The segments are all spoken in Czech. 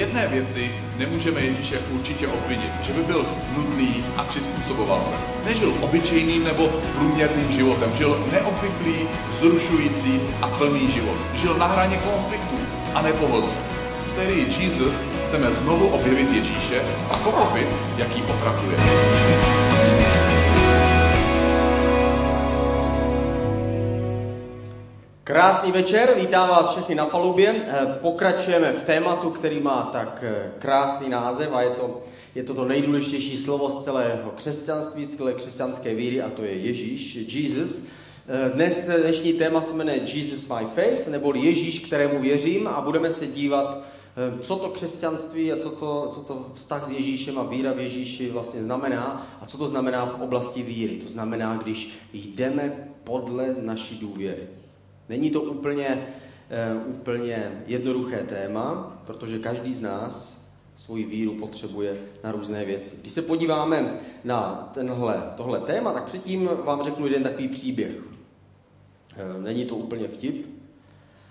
jedné věci nemůžeme Ježíše určitě obvinit, že by byl nudný a přizpůsoboval se. Nežil obyčejným nebo průměrným životem, žil neobvyklý, zrušující a plný život. Žil na hraně konfliktu a nepohodlí. V sérii Jesus chceme znovu objevit Ježíše a pochopit, jaký opravdu je. Krásný večer, vítám vás všechny na palubě. Eh, pokračujeme v tématu, který má tak eh, krásný název a je to, je to to nejdůležitější slovo z celého křesťanství, z celé křesťanské víry a to je Ježíš, Jesus. Eh, dnes dnešní téma se jmenuje Jesus My Faith, nebo Ježíš, kterému věřím a budeme se dívat, co to křesťanství a co to, co to vztah s Ježíšem a víra v Ježíši vlastně znamená a co to znamená v oblasti víry. To znamená, když jdeme podle naší důvěry. Není to úplně, uh, úplně jednoduché téma, protože každý z nás svoji víru potřebuje na různé věci. Když se podíváme na tenhle, tohle téma, tak předtím vám řeknu jeden takový příběh. Uh, není to úplně vtip,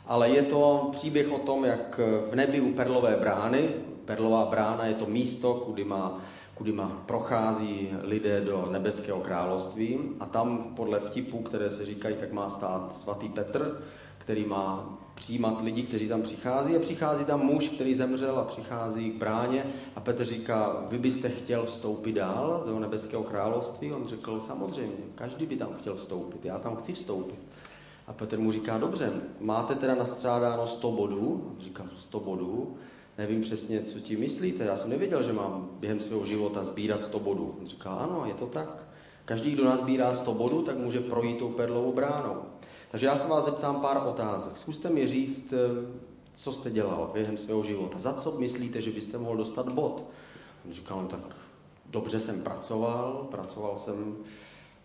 ale je to příběh o tom, jak v nebi u Perlové brány, Perlová brána je to místo, kudy má kudy má prochází lidé do nebeského království a tam podle vtipů, které se říkají, tak má stát svatý Petr, který má přijímat lidi, kteří tam přichází a přichází tam muž, který zemřel a přichází k bráně a Petr říká, vy byste chtěl vstoupit dál do nebeského království? On řekl, samozřejmě, každý by tam chtěl vstoupit, já tam chci vstoupit. A Petr mu říká, dobře, máte teda nastřádáno 100 bodů? Říká, 100 bodů? Nevím přesně, co ti myslíte, já jsem nevěděl, že mám během svého života sbírat 100 bodů. On říká, ano, je to tak. Každý, kdo nás sbírá 100 bodů, tak může projít tou perlovou bránou. Takže já se vás zeptám pár otázek. Zkuste mi říct, eh, co jste dělal během svého života. Za co myslíte, že byste mohl dostat bod? On říkal, no tak dobře jsem pracoval, pracoval jsem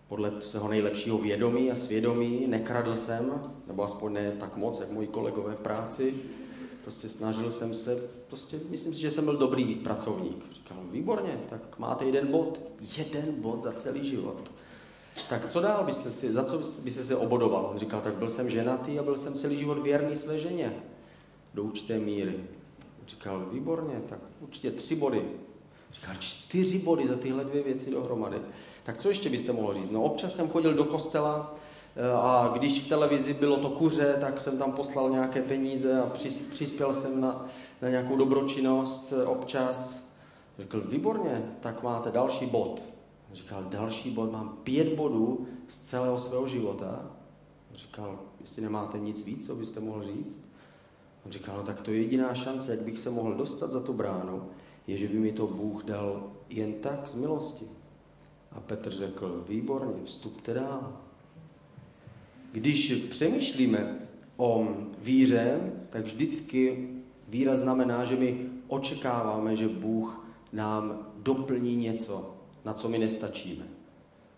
podle svého nejlepšího vědomí a svědomí, nekradl jsem, nebo aspoň ne tak moc, jak moji kolegové v práci, Prostě snažil jsem se, prostě myslím si, že jsem byl dobrý pracovník. Říkal, výborně, tak máte jeden bod. Jeden bod za celý život. Tak co dál byste si, za co byste se obodoval? Říkal, tak byl jsem ženatý a byl jsem celý život věrný své ženě. Do určité míry. Říkal, výborně, tak určitě tři body. Říkal, čtyři body za tyhle dvě věci dohromady. Tak co ještě byste mohl říct? No občas jsem chodil do kostela, a když v televizi bylo to kuře, tak jsem tam poslal nějaké peníze a přispěl jsem na, na nějakou dobročinnost eh, občas. Řekl, výborně, tak máte další bod. Říkal, další bod, mám pět bodů z celého svého života. Říkal, jestli nemáte nic víc, co byste mohl říct. On říkal, no tak to je jediná šance, jak bych se mohl dostat za tu bránu, je, že by mi to Bůh dal jen tak z milosti. A Petr řekl, výborně, vstupte dál. Když přemýšlíme o víře, tak vždycky víra znamená, že my očekáváme, že Bůh nám doplní něco, na co my nestačíme.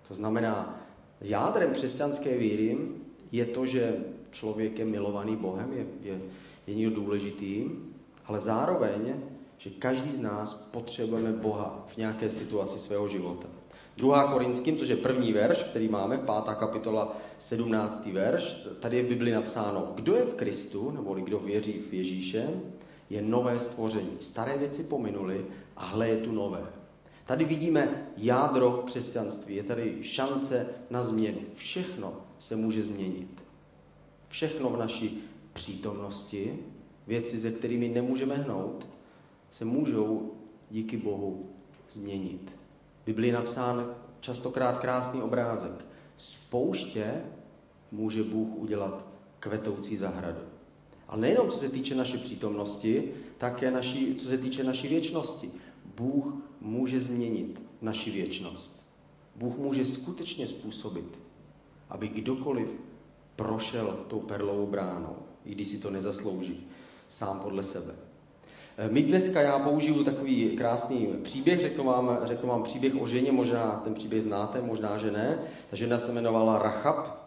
To znamená, jádrem křesťanské víry je to, že člověk je milovaný Bohem, je, je, je někdo důležitý, ale zároveň, že každý z nás potřebujeme Boha v nějaké situaci svého života. 2. Korinským, což je první verš, který máme, 5. kapitola, 17. verš, tady je v Bibli napsáno, kdo je v Kristu, nebo kdo věří v Ježíše, je nové stvoření. Staré věci pominuly a hle je tu nové. Tady vidíme jádro křesťanství, je tady šance na změnu. Všechno se může změnit. Všechno v naší přítomnosti, věci, ze kterými nemůžeme hnout, se můžou díky Bohu změnit. Biblii napsán častokrát krásný obrázek. Z pouště může Bůh udělat kvetoucí zahradu. Ale nejenom co se týče naší přítomnosti, také naší, co se týče naší věčnosti. Bůh může změnit naši věčnost. Bůh může skutečně způsobit, aby kdokoliv prošel tou perlovou bránou, i když si to nezaslouží, sám podle sebe. Eh, my dneska já použiju takový krásný příběh, řeknu vám, řeknu vám příběh o ženě, možná ten příběh znáte, možná, že ne. Ta žena se jmenovala Rachab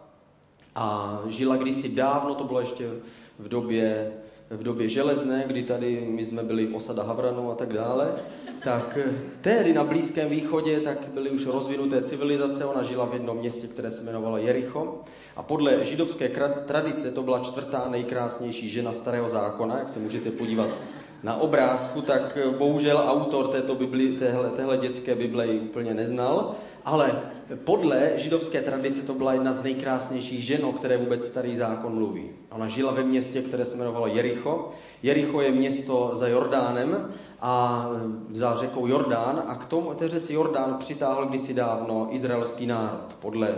a žila kdysi dávno, to bylo ještě v době, v době železné, kdy tady my jsme byli osada Havranu a tak dále, tak eh, tehdy na Blízkém východě tak byly už rozvinuté civilizace, ona žila v jednom městě, které se jmenovalo Jericho a podle židovské tradice to byla čtvrtá nejkrásnější žena starého zákona, jak se můžete podívat na obrázku, tak bohužel autor této Bibli, téhle, téhle dětské Bible ji úplně neznal, ale podle židovské tradice to byla jedna z nejkrásnějších žen, o které vůbec starý zákon mluví. Ona žila ve městě, které se jmenovalo Jericho. Jericho je město za Jordánem a za řekou Jordán a k tomu té řeci Jordán přitáhl kdysi dávno izraelský národ. Podle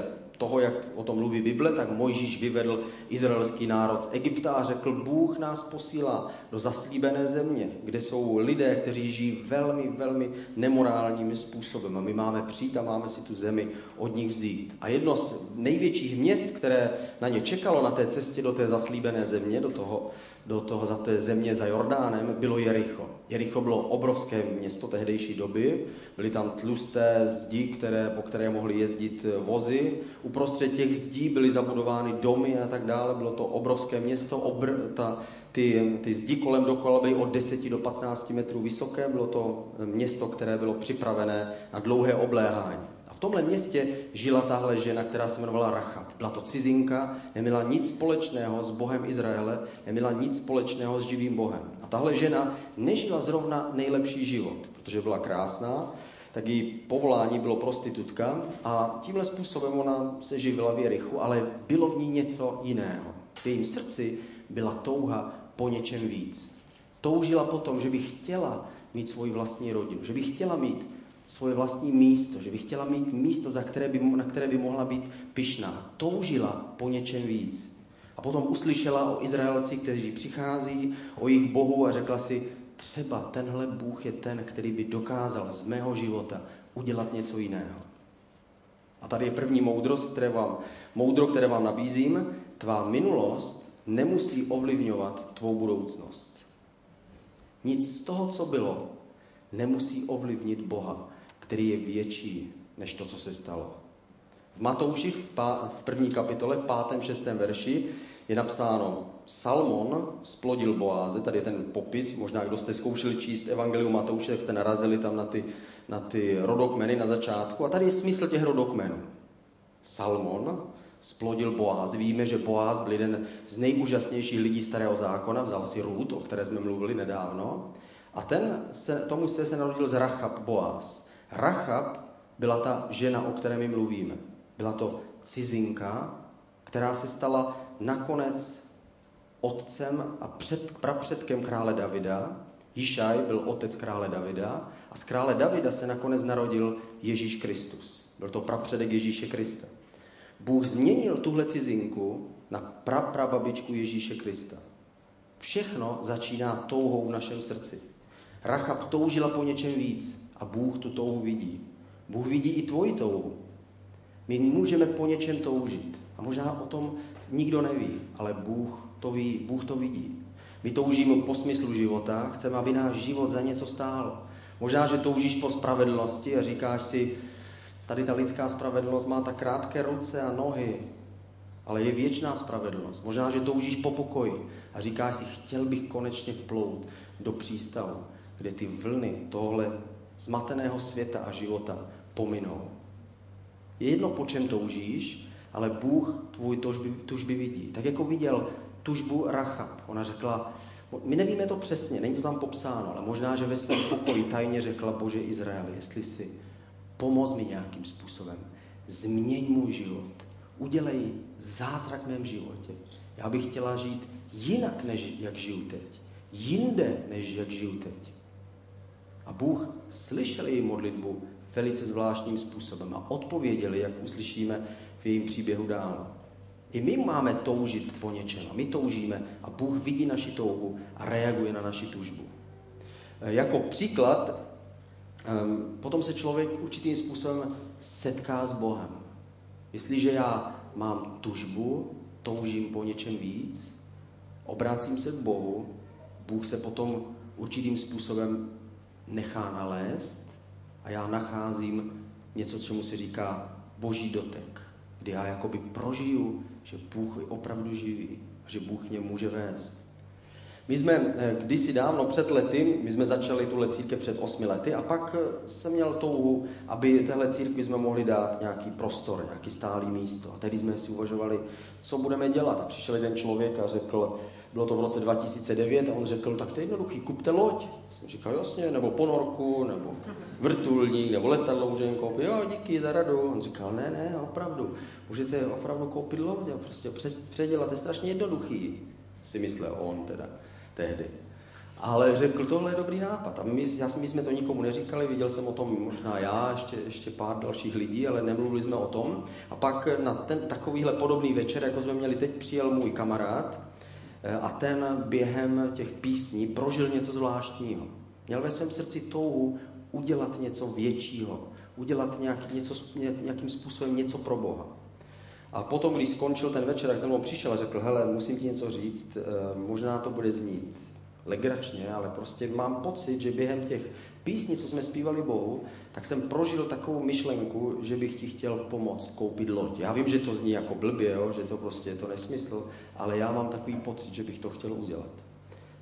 toho, jak o tom mluví Bible, tak Mojžíš vyvedl izraelský národ z Egypta a řekl, Bůh nás posílá do zaslíbené země, kde jsou lidé, kteří žijí velmi, velmi nemorálním způsobem a my máme přijít a máme si tu zemi od nich vzít. A jedno z největších měst, které na ně čekalo na té cestě do té zaslíbené země, do toho do toho za té země za Jordánem, bylo Jericho. Jericho bylo obrovské město tehdejší doby, byly tam tlusté zdi, které, po které mohly jezdit vozy. Uprostřed těch zdí byly zabudovány domy a tak dále. Bylo to obrovské město, obr, ta, ty, ty zdi kolem dokola byly od 10 do 15 metrů vysoké. Bylo to město, které bylo připravené na dlouhé obléhání tomhle městě žila tahle žena, která se jmenovala Rachab. Byla to cizinka, neměla nic společného s Bohem Izraele, neměla nic společného s živým Bohem. A tahle žena nežila zrovna nejlepší život, protože byla krásná, tak její povolání bylo prostitutka a tímhle způsobem ona se živila v Jerichu, ale bylo v ní něco jiného. V jejím srdci byla touha po něčem víc. Toužila potom, že by chtěla mít svoji vlastní rodinu, že by chtěla mít svoje vlastní místo, že by chtěla mít místo, za které by, na které by mohla být pyšná. Toužila po něčem víc. A potom uslyšela o Izraelci, kteří přichází, o jejich Bohu a řekla si, třeba tenhle Bůh je ten, který by dokázal z mého života udělat něco jiného. A tady je první moudrost, které vám, moudro, které vám nabízím. Tvá minulost nemusí ovlivňovat tvou budoucnost. Nic z toho, co bylo, nemusí ovlivnit Boha který je větší než to, co se stalo. V Matouši v, pá, v první kapitole, v pátém, šestém verši je napsáno Salmon splodil Boáze, tady je ten popis, možná kdo jste zkoušeli číst Evangelium Matouše, tak jste narazili tam na ty, na ty rodokmeny na začátku. A tady je smysl těch rodokmenů. Salmon splodil Boáz. Víme, že Boáz byl jeden z nejúžasnějších lidí starého zákona, vzal si Rút, o které jsme mluvili nedávno. A ten se, tomu se, se narodil z Rachab Boáz. Rachab byla ta žena, o které my mluvíme. Byla to cizinka, která se stala nakonec otcem a před, prapředkem krále Davida. Jišaj byl otec krále Davida a z krále Davida se nakonec narodil Ježíš Kristus. Byl to prapředek Ježíše Krista. Bůh změnil tuhle cizinku na praprababičku Ježíše Krista. Všechno začíná touhou v našem srdci. Rachab toužila po něčem víc. A Bůh tu touhu vidí. Bůh vidí i tvoji touhu. My můžeme po něčem toužit. A možná o tom nikdo neví, ale Bůh to ví, Bůh to vidí. My toužíme po smyslu života, chceme, aby náš život za něco stál. Možná, že toužíš po spravedlnosti a říkáš si, tady ta lidská spravedlnost má tak krátké ruce a nohy, ale je věčná spravedlnost. Možná, že toužíš po pokoji a říkáš si, chtěl bych konečně vplout do přístavu, kde ty vlny tohle zmateného světa a života pominou. Je jedno, po čem toužíš, ale Bůh tvůj tužby, tužby vidí. Tak jako viděl tužbu Rachab. Ona řekla, my nevíme to přesně, není to tam popsáno, ale možná, že ve svém pokoji tajně řekla Bože Izraeli, jestli si pomoz mi nějakým způsobem, změň můj život, udělej zázrak v mém životě. Já bych chtěla žít jinak, než jak žiju teď. Jinde, než jak žiju teď. A Bůh slyšel její modlitbu velice zvláštním způsobem a odpověděli, jak uslyšíme v jejím příběhu dál. I my máme toužit po něčem a my toužíme a Bůh vidí naši touhu a reaguje na naši tužbu. Jako příklad, potom se člověk určitým způsobem setká s Bohem. Jestliže já mám tužbu, toužím po něčem víc, obrácím se k Bohu, Bůh se potom určitým způsobem nechá nalézt a já nacházím něco, čemu se říká boží dotek, kdy já jakoby prožiju, že Bůh je opravdu živý a že Bůh mě může vést. My jsme eh, kdysi dávno před lety, my jsme začali tuhle církev před osmi lety a pak eh, jsem měl touhu, aby téhle církvi jsme mohli dát nějaký prostor, nějaký stálý místo. A tedy jsme si uvažovali, co budeme dělat. A přišel jeden člověk a řekl, bylo to v roce 2009 a on řekl, tak to je jednoduchý, kupte loď. Jsem říkal, jasně, nebo ponorku, nebo vrtulník, nebo letadlo můžeme koupit. Jo, díky za radu. On říkal, ne, ne, opravdu, můžete opravdu koupit loď a prostě předělat, je strašně jednoduchý, si myslel on teda tehdy. Ale řekl, tohle je dobrý nápad. A my, já, my jsme to nikomu neříkali, viděl jsem o tom možná já, ještě, ještě pár dalších lidí, ale nemluvili jsme o tom. A pak na ten takovýhle podobný večer, jako jsme měli teď, přijel můj kamarád a ten během těch písní prožil něco zvláštního. Měl ve svém srdci touhu udělat něco většího, udělat nějaký, něco, nějakým způsobem něco pro Boha. A potom, když skončil ten večer, tak za mnou přišel a řekl, hele, musím ti něco říct, eh, možná to bude znít legračně, ale prostě mám pocit, že během těch písní, co jsme zpívali Bohu, tak jsem prožil takovou myšlenku, že bych ti chtěl pomoct koupit loď. Já vím, že to zní jako blbě, jo, že to prostě je to nesmysl, ale já mám takový pocit, že bych to chtěl udělat.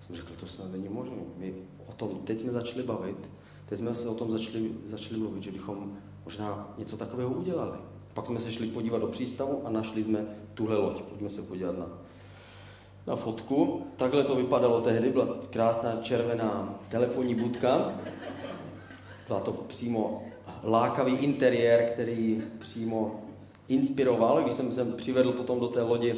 Jsem řekl, to snad není možné. My o tom, teď jsme začali bavit, teď jsme se o tom začali, začali mluvit, že bychom možná něco takového udělali. Pak jsme se šli podívat do přístavu a našli jsme tuhle loď. Pojďme se podívat na na fotku. Takhle to vypadalo tehdy, byla krásná červená telefonní budka. Byla to přímo lákavý interiér, který přímo inspiroval. Když jsem sem přivedl potom do té lodě,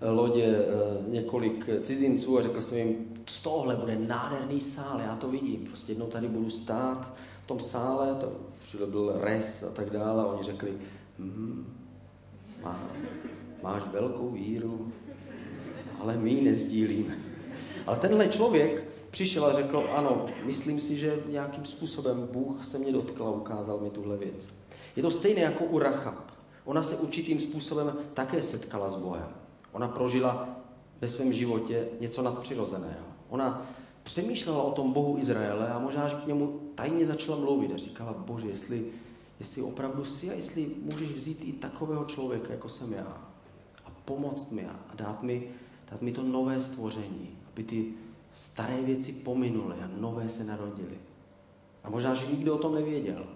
lodě eh, několik cizinců a řekl jsem jim, z tohle bude nádherný sál, já to vidím. Prostě jednou tady budu stát v tom sále, to všude byl res a tak dále. A oni řekli, hm, má, máš velkou víru, ale my ji nezdílíme. Ale tenhle člověk přišel a řekl, ano, myslím si, že nějakým způsobem Bůh se mě dotkl a ukázal mi tuhle věc. Je to stejné jako u Rachab. Ona se určitým způsobem také setkala s Bohem. Ona prožila ve svém životě něco nadpřirozeného. Ona přemýšlela o tom Bohu Izraele a možná, že k němu tajně začala mluvit a říkala, bože, jestli, jestli opravdu si a jestli můžeš vzít i takového člověka, jako jsem já a pomoct mi a dát mi dát mi to nové stvoření, aby ty staré věci pominuly a nové se narodily. A možná, že nikdo o tom nevěděl.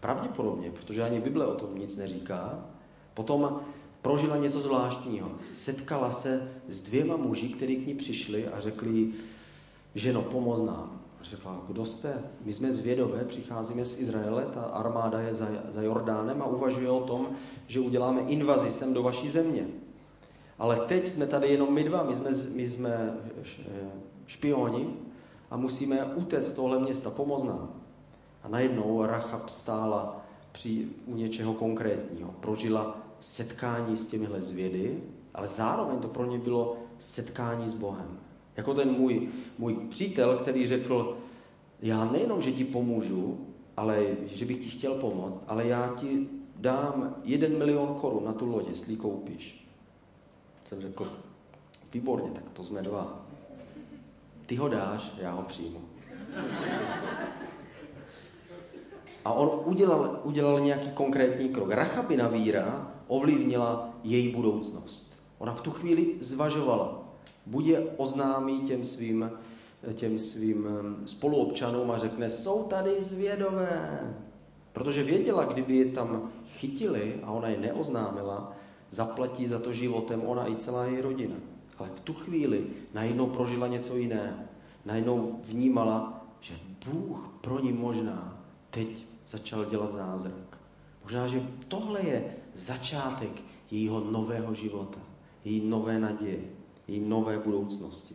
Pravděpodobně, protože ani Bible o tom nic neříká. Potom prožila něco zvláštního. Setkala se s dvěma muži, kteří k ní přišli a řekli, ženo, pomoz nám. Řekla, kdo jste? My jsme z Vědové, přicházíme z Izraele, ta armáda je za, za Jordánem a uvažuje o tom, že uděláme invazi sem do vaší země. Ale teď jsme tady jenom my dva, my jsme, my jsme špioni a musíme utéct z tohle města, pomoct nám. A najednou Rachab stála při, u něčeho konkrétního. Prožila setkání s těmihle zvědy, ale zároveň to pro ně bylo setkání s Bohem. Jako ten můj, můj přítel, který řekl, já nejenom, že ti pomůžu, ale že bych ti chtěl pomoct, ale já ti dám jeden milion korun na tu loď, jestli koupíš jsem řekl, výborně, tak to jsme dva. Ty ho dáš, já ho přijmu. A on udělal, udělal nějaký konkrétní krok. Rachabina víra ovlivnila její budoucnost. Ona v tu chvíli zvažovala. Buď je oznámí těm svým, těm svým spoluobčanům a řekne, jsou tady zvědové. Protože věděla, kdyby je tam chytili a ona je neoznámila, zaplatí za to životem ona i celá její rodina. Ale v tu chvíli najednou prožila něco jiného. Najednou vnímala, že Bůh pro ní možná teď začal dělat zázrak. Možná, že tohle je začátek jejího nového života, její nové naděje, její nové budoucnosti.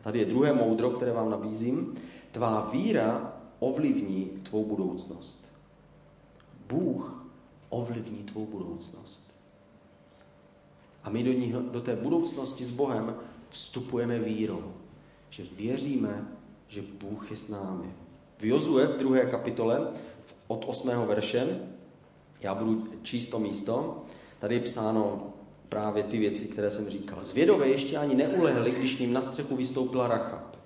A tady je druhé moudro, které vám nabízím. Tvá víra ovlivní tvou budoucnost. Bůh ovlivní tvou budoucnost. A my do, ní, do té budoucnosti s Bohem vstupujeme vírou. Že věříme, že Bůh je s námi. V Jozue v druhé kapitole od 8. verše, já budu číst to místo, tady je psáno právě ty věci, které jsem říkal. Zvědové ještě ani neulehli, když ním na střechu vystoupila Rachab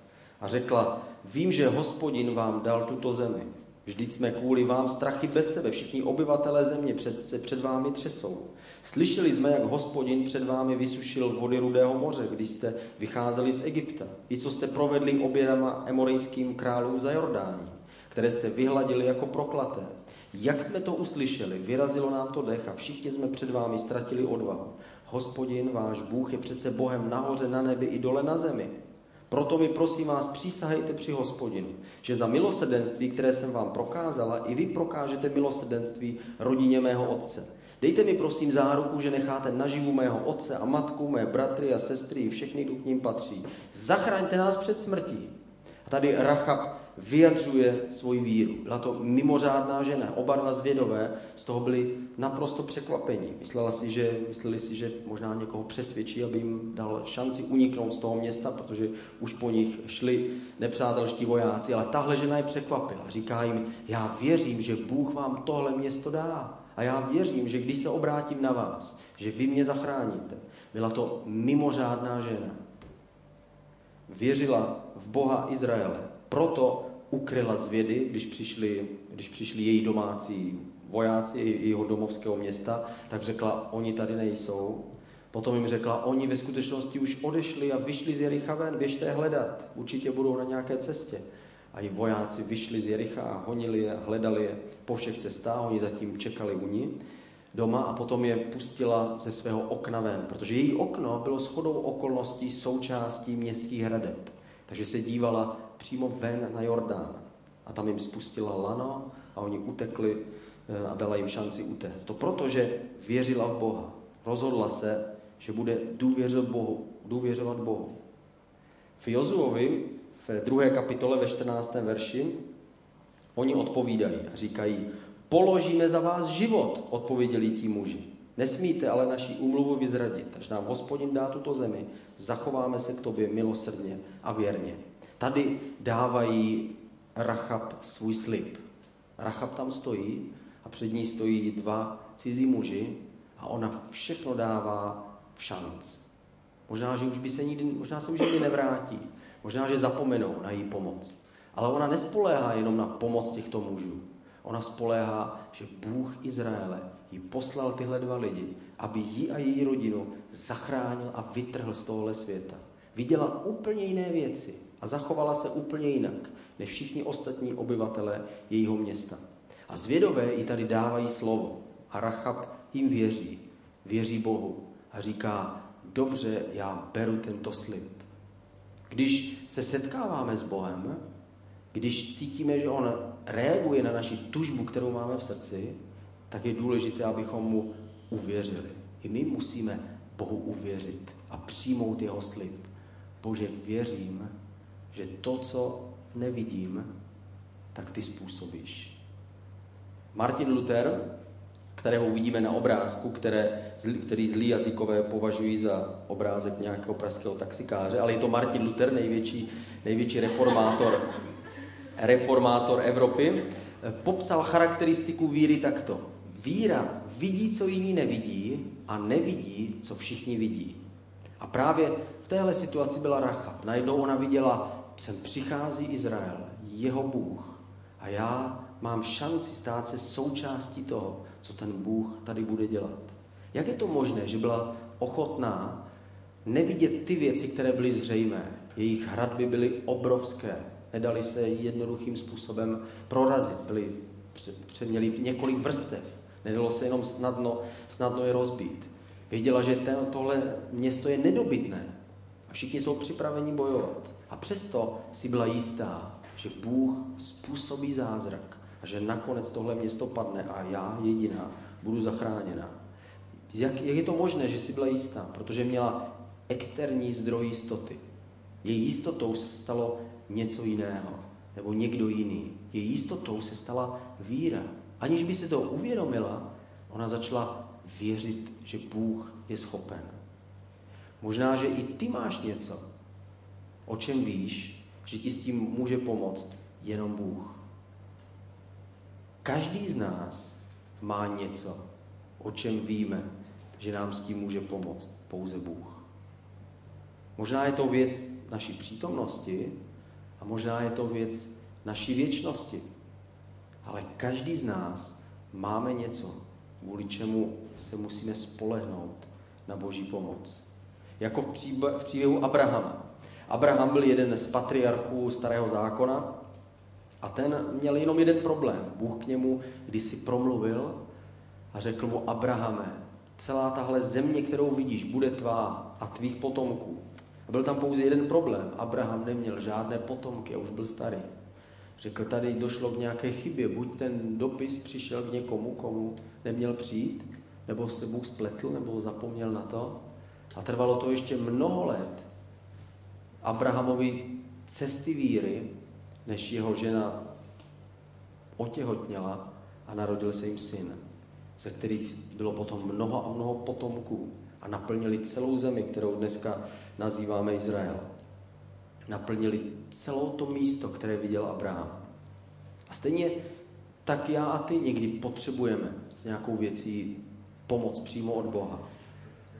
a řekla, vím, že hospodin vám dal tuto zemi. Vždyť jsme kvůli vám strachy bez sebe, všichni obyvatelé země před, se před vámi třesou. Slyšeli jsme, jak hospodin před vámi vysušil vody Rudého moře, když jste vycházeli z Egypta. I co jste provedli obědama emorejským králům za Jordání, které jste vyhladili jako proklaté. Jak jsme to uslyšeli, vyrazilo nám to dech a všichni jsme před vámi ztratili odvahu. Hospodin, váš Bůh, je přece Bohem nahoře na nebi i dole na zemi. Proto mi prosím vás, přísahejte při hospodinu, že za milosedenství, které jsem vám prokázala, i vy prokážete milosedenství rodině mého otce. Dejte mi prosím záruku, že necháte naživu mého otce a matku, mé bratry a sestry i všechny, kdo k ním patří. Zachraňte nás před smrtí. A tady Rachab vyjadřuje svoji víru. Byla to mimořádná žena. Oba dva zvědové z toho byli naprosto překvapení. Myslela si, že, mysleli si, že možná někoho přesvědčí, aby jim dal šanci uniknout z toho města, protože už po nich šli nepřátelští vojáci. Ale tahle žena je překvapila. Říká jim, já věřím, že Bůh vám tohle město dá. A já věřím, že když se obrátím na vás, že vy mě zachráníte. Byla to mimořádná žena. Věřila v Boha Izraele. Proto ukryla z vědy, když přišli, když přišli její domácí vojáci jeho domovského města, tak řekla, oni tady nejsou. Potom jim řekla, oni ve skutečnosti už odešli a vyšli z Jericha ven, běžte je hledat, určitě budou na nějaké cestě. A i vojáci vyšli z Jericha a honili je, hledali je po všech cestách, oni zatím čekali u ní doma a potom je pustila ze svého okna ven, protože její okno bylo shodou okolností součástí městských hradeb. Takže se dívala přímo ven na Jordán. A tam jim spustila lano a oni utekli eh, a dala jim šanci utéct. To proto, že věřila v Boha. Rozhodla se, že bude důvěřovat Bohu. Důvěřovat Bohu. V Jozuovi v druhé kapitole ve 14. verši oni odpovídají a říkají, položíme za vás život, odpověděli ti muži. Nesmíte ale naší úmluvu vyzradit, až nám hospodin dá tuto zemi, zachováme se k tobě milosrdně a věrně. Tady dávají Rachab svůj slib. Rachab tam stojí a před ní stojí dva cizí muži a ona všechno dává v šanc. Možná, že už by se nikdy, možná se už nikdy nevrátí. Možná, že zapomenou na její pomoc. Ale ona nespoléhá jenom na pomoc těchto mužů. Ona spoléhá, že Bůh Izraele jí poslal tyhle dva lidi, aby ji a její rodinu zachránil a vytrhl z tohohle světa. Viděla úplně jiné věci a zachovala se úplně jinak než všichni ostatní obyvatelé jejího města. A zvědové jí tady dávají slovo a Rachab jim věří, věří Bohu a říká, dobře, já beru tento slib. Když se setkáváme s Bohem, když cítíme, že On reaguje na naši tužbu, kterou máme v srdci, tak je důležité, abychom mu uvěřili. I my musíme Bohu uvěřit a přijmout jeho slib. Bože, věřím, že to, co nevidím, tak ty způsobíš. Martin Luther, kterého uvidíme na obrázku, které, který zlí jazykové považují za obrázek nějakého pražského taxikáře, ale je to Martin Luther, největší, největší reformátor, reformátor Evropy, popsal charakteristiku víry takto. Víra vidí, co jiní nevidí a nevidí, co všichni vidí. A právě v téhle situaci byla Rachab. Najednou ona viděla sem přichází Izrael, jeho Bůh. A já mám šanci stát se součástí toho, co ten Bůh tady bude dělat. Jak je to možné, že byla ochotná nevidět ty věci, které byly zřejmé? Jejich hradby byly obrovské, nedali se jednoduchým způsobem prorazit, byly, měli několik vrstev, nedalo se jenom snadno, snadno je rozbít. Věděla, že tohle město je nedobytné a všichni jsou připraveni bojovat. A přesto si byla jistá, že Bůh způsobí zázrak a že nakonec tohle město padne a já jediná budu zachráněna. Jak, jak je to možné, že si byla jistá? Protože měla externí zdroj jistoty. Její jistotou se stalo něco jiného, nebo někdo jiný. Její jistotou se stala víra. Aniž by se to uvědomila, ona začala věřit, že Bůh je schopen. Možná, že i ty máš něco, o čem víš, že ti s tím může pomoct jenom Bůh. Každý z nás má něco, o čem víme, že nám s tím může pomoct pouze Bůh. Možná je to věc naší přítomnosti a možná je to věc naší věčnosti. Ale každý z nás máme něco, kvůli čemu se musíme spolehnout na Boží pomoc. Jako v příběhu Abrahama. Abraham byl jeden z patriarchů starého zákona a ten měl jenom jeden problém. Bůh k němu kdysi promluvil a řekl mu, Abrahame, celá tahle země, kterou vidíš, bude tvá a tvých potomků. A byl tam pouze jeden problém. Abraham neměl žádné potomky a už byl starý. Řekl, tady došlo k nějaké chybě. Buď ten dopis přišel k někomu, komu neměl přijít, nebo se Bůh spletl, nebo zapomněl na to. A trvalo to ještě mnoho let. Abrahamovi cesty víry, než jeho žena otěhotněla a narodil se jim syn, ze kterých bylo potom mnoho a mnoho potomků a naplnili celou zemi, kterou dneska nazýváme Izrael. Naplnili celou to místo, které viděl Abraham. A stejně tak já a ty někdy potřebujeme s nějakou věcí pomoc přímo od Boha.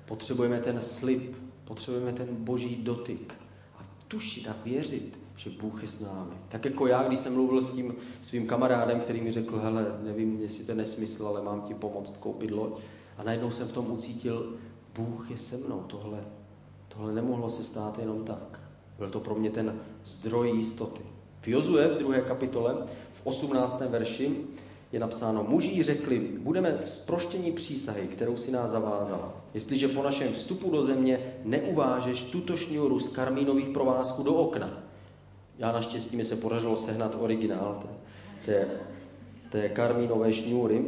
Potřebujeme ten slib, potřebujeme ten boží dotyk tušit a věřit, že Bůh je s námi. Tak jako já, když jsem mluvil s tím svým kamarádem, který mi řekl, hele, nevím, jestli to je nesmysl, ale mám ti pomoct koupit loď. A najednou jsem v tom ucítil, Bůh je se mnou, tohle, tohle nemohlo se stát jenom tak. Byl to pro mě ten zdroj jistoty. V Jozue v druhé kapitole, v 18. verši, je napsáno, muži řekli, budeme zproštění přísahy, kterou si nás zavázala. Jestliže po našem vstupu do země neuvážeš tuto šňůru z karmínových provázků do okna. Já naštěstí mi se podařilo sehnat originál té, té, té karmínové šňůry,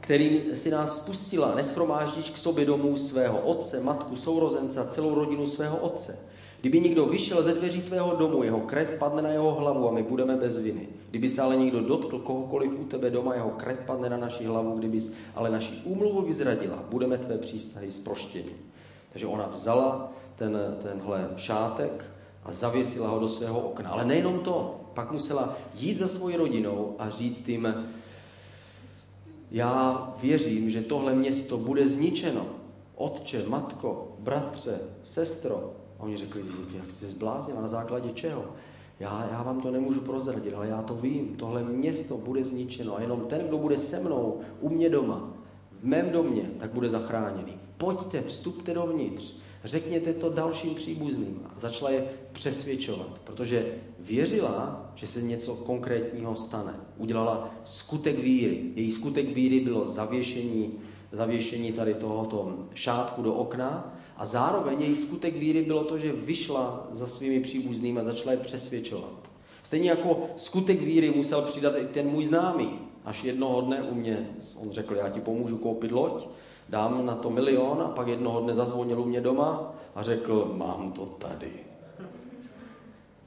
kterým si nás spustila, neschromáždíš k sobě domů svého otce, matku, sourozence celou rodinu svého otce. Kdyby někdo vyšel ze dveří tvého domu, jeho krev padne na jeho hlavu a my budeme bez viny. Kdyby se ale někdo dotkl kohokoliv u tebe doma, jeho krev padne na naši hlavu, kdyby ale naši úmluvu vyzradila, budeme tvé přístahy zproštěni. Takže ona vzala ten, tenhle šátek a zavěsila ho do svého okna. Ale nejenom to, pak musela jít za svojí rodinou a říct jim, já věřím, že tohle město bude zničeno. Otče, matko, bratře, sestro. A oni řekli, jak jsi zbláznil, na základě čeho? Já, já vám to nemůžu prozradit, ale já to vím. Tohle město bude zničeno a jenom ten, kdo bude se mnou, u mě doma, v mém domě, tak bude zachráněný. Pojďte, vstupte dovnitř, řekněte to dalším příbuzným. A začala je přesvědčovat, protože věřila, že se něco konkrétního stane. Udělala skutek víry. Její skutek víry bylo zavěšení, zavěšení tady tohoto šátku do okna a zároveň její skutek víry bylo to, že vyšla za svými příbuznými a začala je přesvědčovat. Stejně jako skutek víry musel přidat i ten můj známý. Až jednoho dne u mě, on řekl, já ti pomůžu koupit loď, dám na to milion a pak jednoho dne zazvonil u mě doma a řekl, mám to tady.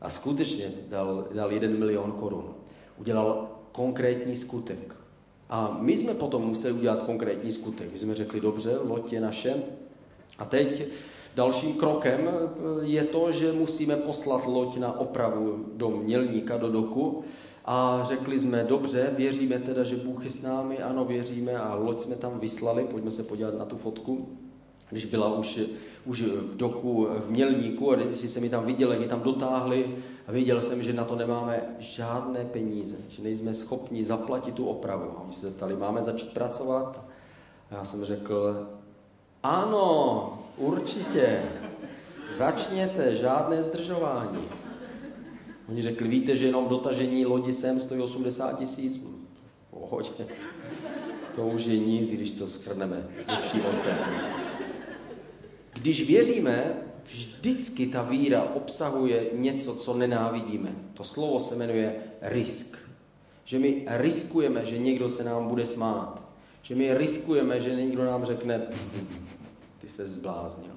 A skutečně dal, dal jeden milion korun. Udělal konkrétní skutek. A my jsme potom museli udělat konkrétní skutek. My jsme řekli, dobře, loď je naše. A teď dalším krokem je to, že musíme poslat loď na opravu do mělníka, do doku. A řekli jsme, dobře, věříme teda, že Bůh je s námi, ano, věříme a loď jsme tam vyslali, pojďme se podívat na tu fotku když byla už, už v doku, v Mělníku a když se mi tam viděli, mi tam dotáhli a viděl jsem, že na to nemáme žádné peníze, že nejsme schopni zaplatit tu opravu. A oni se zeptali, máme začít pracovat? A já jsem řekl, ano, určitě, začněte, žádné zdržování. Oni řekli, víte, že jenom dotažení lodi sem stojí 80 tisíc? Pohodě. To už je nic, když to schrneme se vším ostatním. Když věříme, vždycky ta víra obsahuje něco, co nenávidíme. To slovo se jmenuje risk. Že my riskujeme, že někdo se nám bude smát. Že my riskujeme, že někdo nám řekne, ty se zbláznil.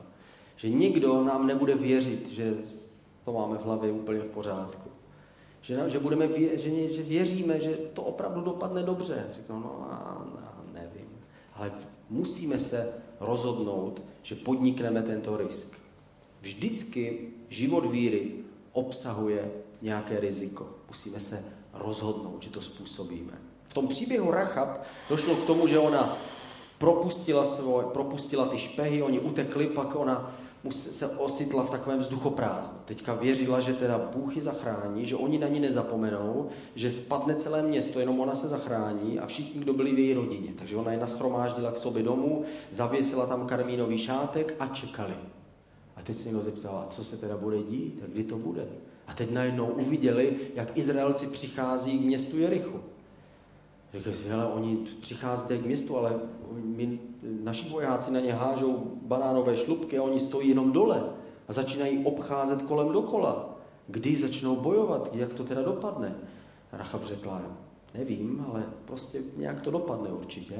Že někdo nám nebude věřit, že to máme v hlavě úplně v pořádku. Že, že, budeme vě, že, že věříme, že to opravdu dopadne dobře. Řeknu, no, no nevím. Ale musíme se rozhodnout, že podnikneme tento risk. Vždycky život víry obsahuje nějaké riziko. Musíme se rozhodnout, že to způsobíme. V tom příběhu Rachab došlo k tomu, že ona propustila, svoj, propustila ty špehy, oni utekli, pak ona se ositla v takovém vzduchoprázdnu. Teďka věřila, že teda Bůh ji zachrání, že oni na ní nezapomenou, že spadne celé město, jenom ona se zachrání a všichni, kdo byli v její rodině. Takže ona je naschromáždila k sobě domů, zavěsila tam karmínový šátek a čekali. A teď se někdo zeptala, co se teda bude dít, a kdy to bude. A teď najednou uviděli, jak Izraelci přichází k městu Jerichu. Řekli si, hele, oni přichází k městu, ale my naši vojáci na ně hážou banánové šlubky a oni stojí jenom dole a začínají obcházet kolem dokola. Kdy začnou bojovat, jak to teda dopadne? Rachab řekla, nevím, ale prostě nějak to dopadne určitě.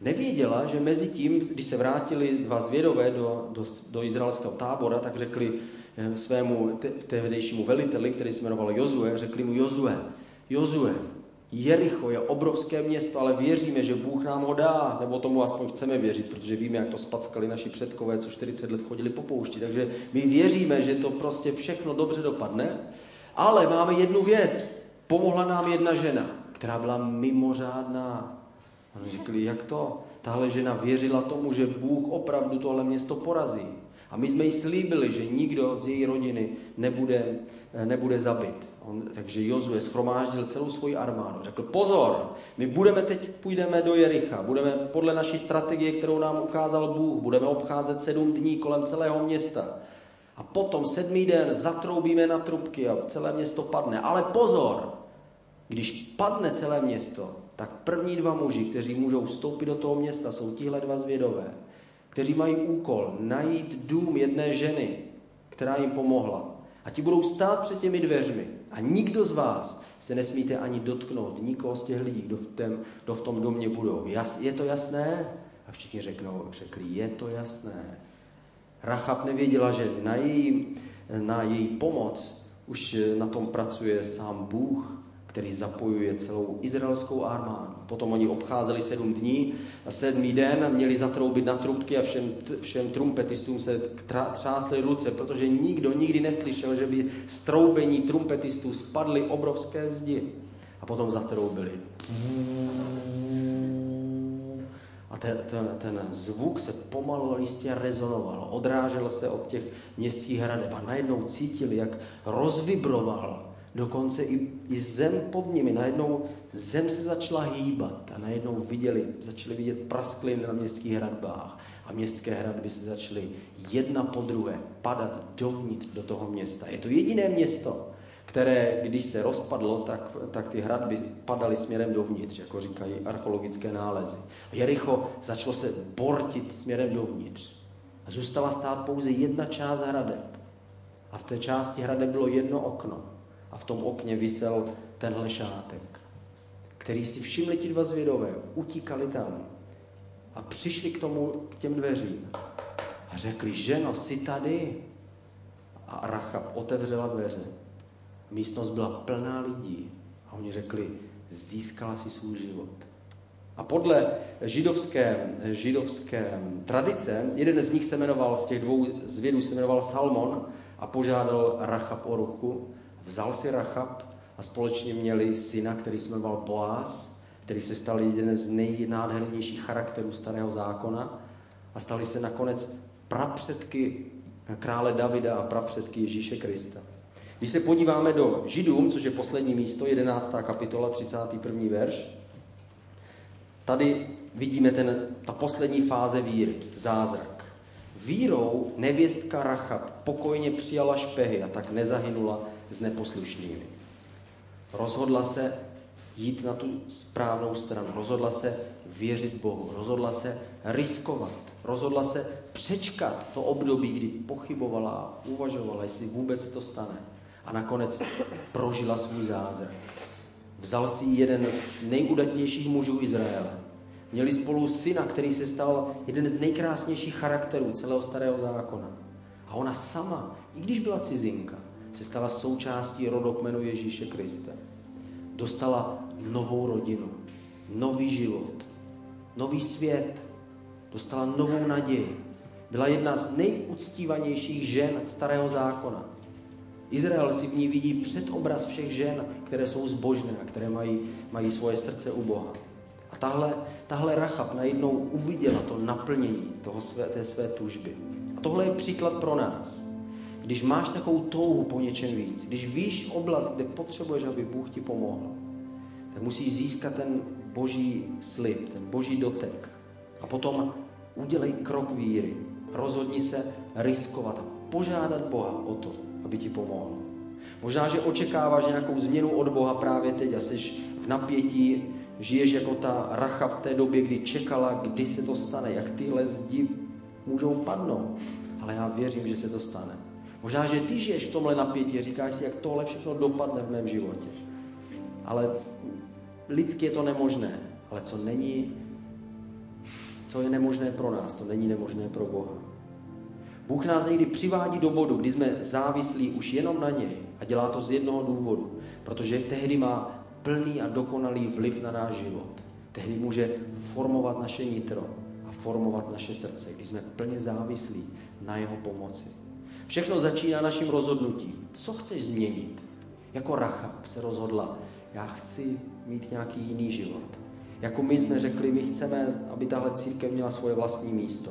Nevěděla, že mezi tím, když se vrátili dva zvědové do, do, do izraelského tábora, tak řekli eh, svému tehdejšímu veliteli, který se jmenoval Jozue, řekli mu Jozue, Jozue, Jericho je obrovské město, ale věříme, že Bůh nám ho dá, nebo tomu aspoň chceme věřit, protože víme, jak to spackali naši předkové, co 40 let chodili po poušti. Takže my věříme, že to prostě všechno dobře dopadne, ale máme jednu věc. Pomohla nám jedna žena, která byla mimořádná. Oni řekli, jak to? Tahle žena věřila tomu, že Bůh opravdu tohle město porazí. A my jsme jí slíbili, že nikdo z její rodiny nebude, nebude zabit. On, takže Jozue schromáždil celou svoji armádu. Řekl, pozor, my budeme teď, půjdeme do Jericha, budeme podle naší strategie, kterou nám ukázal Bůh, budeme obcházet sedm dní kolem celého města. A potom sedmý den zatroubíme na trubky a celé město padne. Ale pozor, když padne celé město, tak první dva muži, kteří můžou vstoupit do toho města, jsou tihle dva zvědové, kteří mají úkol najít dům jedné ženy, která jim pomohla. A ti budou stát před těmi dveřmi. A nikdo z vás se nesmíte ani dotknout, nikoho z těch lidí, kdo v, tém, kdo v tom domě budou. Jas, je to jasné? A všichni řeknou, řekli, je to jasné. Rachab nevěděla, že na její, na její pomoc už na tom pracuje sám Bůh, který zapojuje celou izraelskou armádu. Potom oni obcházeli sedm dní a sedmý den měli zatroubit na trubky a všem, všem trumpetistům se třásly ruce, protože nikdo nikdy neslyšel, že by z troubení trumpetistů spadly obrovské zdi. A potom zatroubili. A ten, ten, ten zvuk se pomalu listě rezonoval, odrážel se od těch městských hradeb a najednou cítili, jak rozvibroval Dokonce i, i zem pod nimi. Najednou zem se začala hýbat a najednou viděli, začali vidět praskliny na městských hradbách a městské hradby se začaly jedna po druhé padat dovnitř do toho města. Je to jediné město, které, když se rozpadlo, tak, tak ty hradby padaly směrem dovnitř, jako říkají archeologické nálezy. Jericho začalo se bortit směrem dovnitř. A zůstala stát pouze jedna část hradeb. A v té části hradeb bylo jedno okno a v tom okně vysel tenhle šátek, který si všimli ti dva zvědové, utíkali tam a přišli k tomu, k těm dveřím a řekli, ženo, jsi tady? A Rachab otevřela dveře. Místnost byla plná lidí a oni řekli, získala si svůj život. A podle židovské, židovské tradice, jeden z nich se jmenoval, z těch dvou zvědů se jmenoval Salmon a požádal Rachab o ruchu Vzal si Rachab a společně měli syna, který se jmenoval Boaz, který se stal jeden z nejnádhernějších charakterů starého zákona a stali se nakonec prapředky krále Davida a prapředky Ježíše Krista. Když se podíváme do Židům, což je poslední místo, 11. kapitola, 31. verš, tady vidíme ten, ta poslední fáze víry, zázrak. Vírou nevěstka Rachab pokojně přijala špehy a tak nezahynula s neposlušnými. Rozhodla se jít na tu správnou stranu, rozhodla se věřit Bohu, rozhodla se riskovat, rozhodla se přečkat to období, kdy pochybovala uvažovala, jestli vůbec se to stane. A nakonec prožila svůj zázrak. Vzal si jeden z nejudatnějších mužů Izraele. Měli spolu syna, který se stal jeden z nejkrásnějších charakterů celého starého zákona. A ona sama, i když byla cizinka, se stala součástí rodokmenu Ježíše Krista. Dostala novou rodinu, nový život, nový svět, dostala novou naději. Byla jedna z nejuctívanějších žen starého zákona. Izrael si v ní vidí předobraz všech žen, které jsou zbožné a které mají, mají svoje srdce u Boha. A tahle, tahle Rachab najednou uviděla to naplnění toho své, té své tužby. A tohle je příklad pro nás. Když máš takovou touhu po něčem víc, když víš oblast, kde potřebuješ, aby Bůh ti pomohl, tak musíš získat ten boží slib, ten boží dotek. A potom udělej krok víry. Rozhodni se riskovat a požádat Boha o to, aby ti pomohl. Možná, že očekáváš nějakou změnu od Boha právě teď a jsi v napětí, žiješ jako ta racha v té době, kdy čekala, kdy se to stane, jak tyhle zdi můžou padnout. Ale já věřím, že se to stane. Možná, že ty žiješ v tomhle napětí, říkáš si, jak tohle všechno dopadne v mém životě. Ale lidsky je to nemožné. Ale co není, co je nemožné pro nás, to není nemožné pro Boha. Bůh nás někdy přivádí do bodu, kdy jsme závislí už jenom na něj a dělá to z jednoho důvodu, protože tehdy má plný a dokonalý vliv na náš život. Tehdy může formovat naše nitro a formovat naše srdce, když jsme plně závislí na jeho pomoci. Všechno začíná naším rozhodnutím. Co chceš změnit? Jako Rachab se rozhodla, já chci mít nějaký jiný život. Jako my jsme řekli, my chceme, aby tahle církev měla svoje vlastní místo.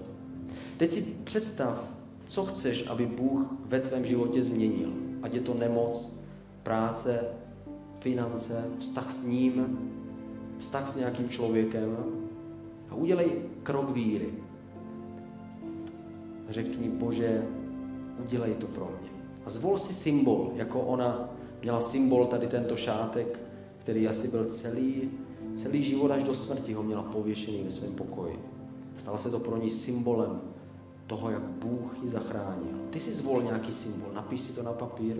Teď si představ, co chceš, aby Bůh ve tvém životě změnil. Ať je to nemoc, práce, finance, vztah s ním, vztah s nějakým člověkem. A udělej krok víry. Řekni, Bože, udělej to pro mě. A zvol si symbol, jako ona měla symbol tady tento šátek, který asi byl celý, celý život až do smrti ho měla pověšený ve svém pokoji. Stalo se to pro ní symbolem toho, jak Bůh ji zachránil. Ty si zvol nějaký symbol, napiš si to na papír,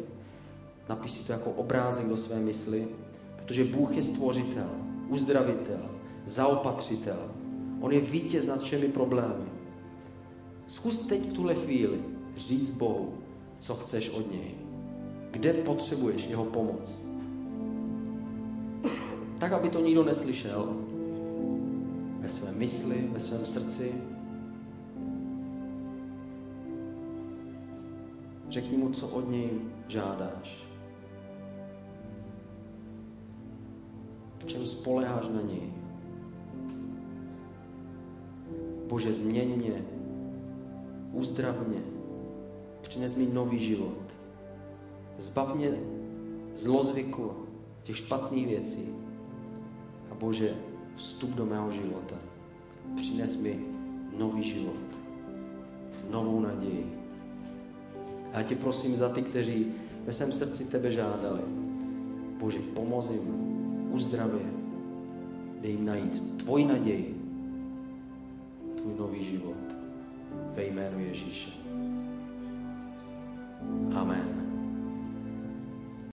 napiš si to jako obrázek do své mysli, protože Bůh je stvořitel, uzdravitel, zaopatřitel. On je vítěz nad všemi problémy. Zkus teď v tuhle chvíli říct Bohu, co chceš od něj. Kde potřebuješ jeho pomoc. Tak, aby to nikdo neslyšel. Ve své mysli, ve svém srdci. Řekni mu, co od něj žádáš. V čem spoleháš na něj. Bože, změň mě, uzdrav mě, přines mi nový život. Zbav mě zlozvyku, těch špatných věcí. A Bože, vstup do mého života. Přines mi nový život, novou naději. A já tě prosím za ty, kteří ve svém srdci tebe žádali. Bože, pomoz jim, uzdraví dej jim najít tvoji naději, tvůj nový život ve jménu Ježíše. Amen.